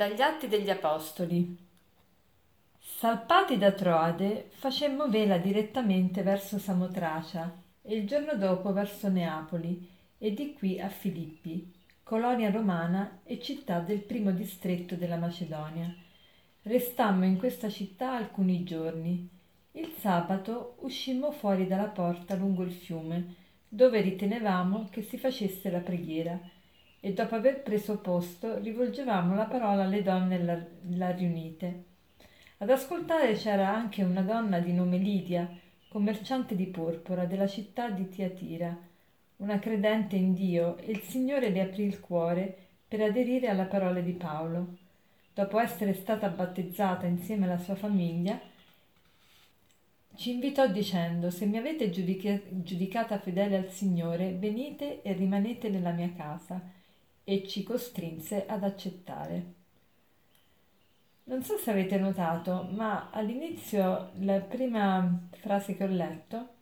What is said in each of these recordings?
Dagli Atti degli Apostoli. Salpati da Troade, facemmo vela direttamente verso Samotracia e il giorno dopo verso Neapoli e di qui a Filippi, colonia romana e città del primo distretto della Macedonia. Restammo in questa città alcuni giorni. Il sabato uscimmo fuori dalla porta lungo il fiume, dove ritenevamo che si facesse la preghiera e dopo aver preso posto rivolgevamo la parola alle donne là, là riunite. Ad ascoltare c'era anche una donna di nome Lidia, commerciante di porpora della città di Tiatira, una credente in Dio, e il Signore le aprì il cuore per aderire alla parola di Paolo. Dopo essere stata battezzata insieme alla sua famiglia, ci invitò dicendo, se mi avete giudicata fedele al Signore, venite e rimanete nella mia casa e ci costrinse ad accettare. Non so se avete notato, ma all'inizio la prima frase che ho letto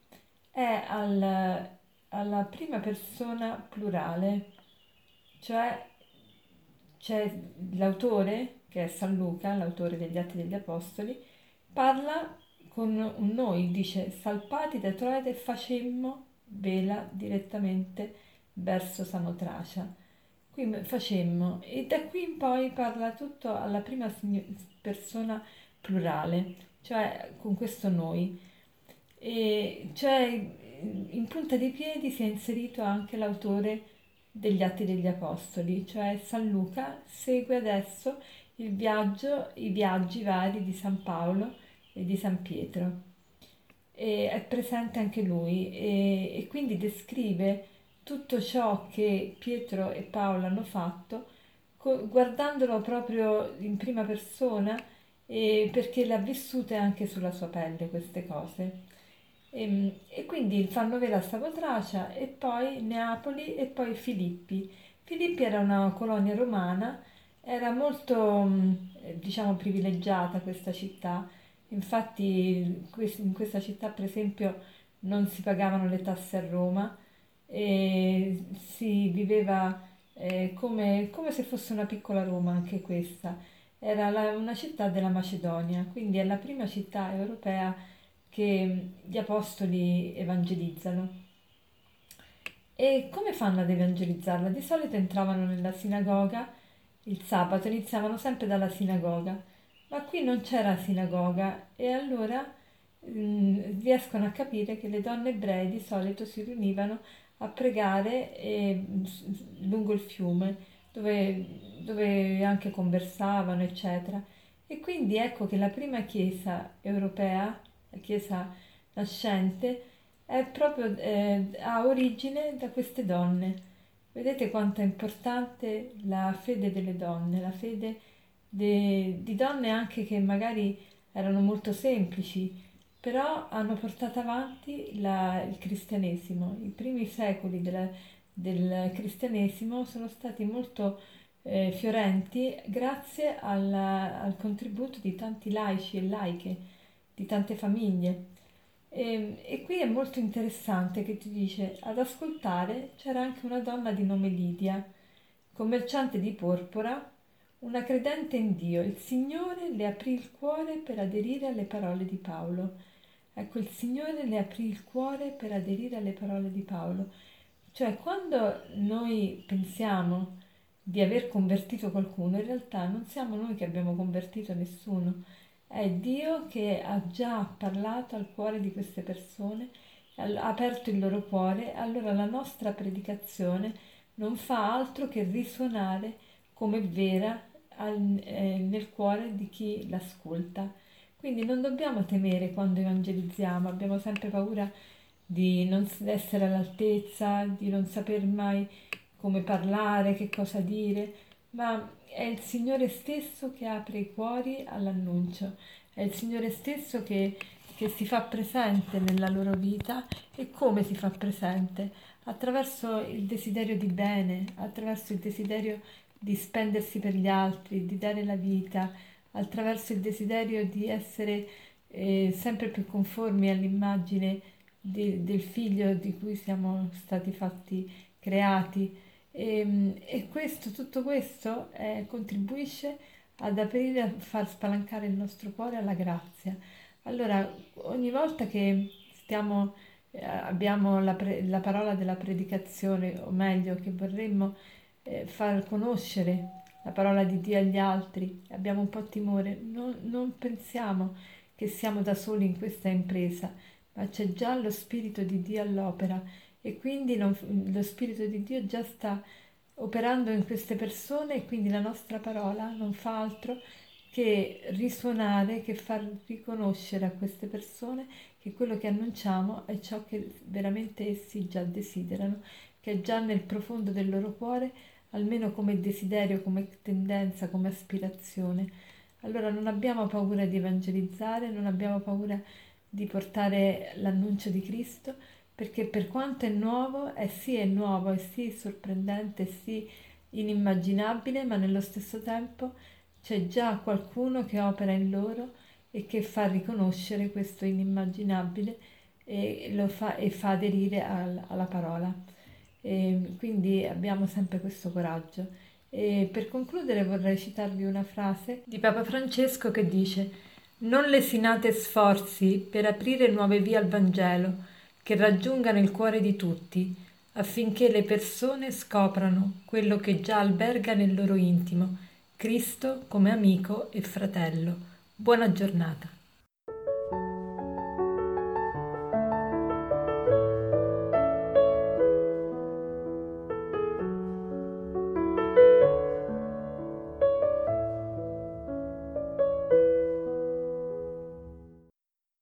è al, alla prima persona plurale, cioè c'è l'autore, che è San Luca, l'autore degli Atti degli Apostoli, parla con un noi, dice salpati da Troade facemmo vela direttamente verso Samotracia qui facemmo e da qui in poi parla tutto alla prima persona plurale, cioè con questo noi. E cioè in punta di piedi si è inserito anche l'autore degli Atti degli Apostoli, cioè San Luca segue adesso il viaggio, i viaggi vari di San Paolo e di San Pietro. E è presente anche lui e, e quindi descrive tutto ciò che Pietro e Paolo hanno fatto, guardandolo proprio in prima persona e perché le ha vissute anche sulla sua pelle queste cose. E, ehm, e quindi fanno vera Savotracia e poi Neapoli e poi Filippi. Filippi era una colonia romana, era molto mm, diciamo privilegiata questa città, infatti in questa città per esempio non si pagavano le tasse a Roma, e si viveva eh, come, come, se fosse una piccola Roma anche questa. Era la, una città della Macedonia, quindi è la prima città europea che gli apostoli evangelizzano. E come fanno ad evangelizzarla? Di solito entravano nella sinagoga il sabato, iniziavano sempre dalla sinagoga, ma qui non c'era sinagoga e allora mh, mm, riescono a capire che le donne ebree di solito si riunivano a pregare e, lungo il fiume dove, dove anche conversavano, eccetera. E quindi ecco che la prima chiesa europea, la chiesa nascente, è proprio, eh, ha origine da queste donne. Vedete quanto è importante la fede delle donne, la fede de, di donne anche che magari erano molto semplici, però hanno portato avanti la, il cristianesimo. I primi secoli della, del cristianesimo sono stati molto eh, fiorenti grazie alla, al contributo di tanti laici e laiche, di tante famiglie. E, e, qui è molto interessante che ti dice, ad ascoltare c'era anche una donna di nome Lidia, commerciante di porpora, una credente in Dio. Il Signore le aprì il cuore per aderire alle parole di Paolo. Ecco, il Signore le aprì il cuore per aderire alle parole di Paolo. Cioè, quando noi pensiamo di aver convertito qualcuno, in realtà non siamo noi che abbiamo convertito nessuno, è Dio che ha già parlato al cuore di queste persone, ha aperto il loro cuore, allora la nostra predicazione non fa altro che risuonare come vera eh, nel cuore di chi l'ascolta. Quindi non dobbiamo temere quando evangelizziamo, abbiamo sempre paura di non essere all'altezza, di non saper mai come parlare, che cosa dire, ma è il Signore stesso che apre i cuori all'annuncio, è il Signore stesso che, che si fa presente nella loro vita e come si fa presente? Attraverso il desiderio di bene, attraverso il desiderio di spendersi per gli altri, di dare la vita, attraverso il desiderio di essere eh, sempre più conformi all'immagine di, del figlio di cui siamo stati fatti creati. E, ehm, e questo, tutto questo eh, contribuisce ad aprire, a far spalancare il nostro cuore alla grazia. Allora, ogni volta che stiamo, eh, abbiamo la, pre, la, parola della predicazione, o meglio, che vorremmo eh, far conoscere la parola di Dio agli altri, abbiamo un po' timore, non, non pensiamo che siamo da soli in questa impresa, ma c'è già lo Spirito di Dio all'opera. E quindi non, lo Spirito di Dio già sta operando in queste persone e quindi la nostra parola non fa altro che risuonare, che far riconoscere a queste persone che quello che annunciamo è ciò che veramente essi già desiderano, che è già nel profondo del loro cuore, almeno come desiderio, come tendenza, come aspirazione. Allora non abbiamo paura di evangelizzare, non abbiamo paura di portare l'annuncio di Cristo, perché per quanto è nuovo, è sì è nuovo, è sì sorprendente, è sì inimmaginabile, ma nello stesso tempo c'è già qualcuno che opera in loro e che fa riconoscere questo inimmaginabile e, lo fa, e fa aderire al, alla parola. E quindi abbiamo sempre questo coraggio. E per concludere vorrei citarvi una frase di Papa Francesco che dice Non lesinate sforzi per aprire nuove vie al Vangelo che raggiungano il cuore di tutti, affinché le persone scoprano quello che già alberga nel loro intimo, Cristo come amico e fratello. Buona giornata.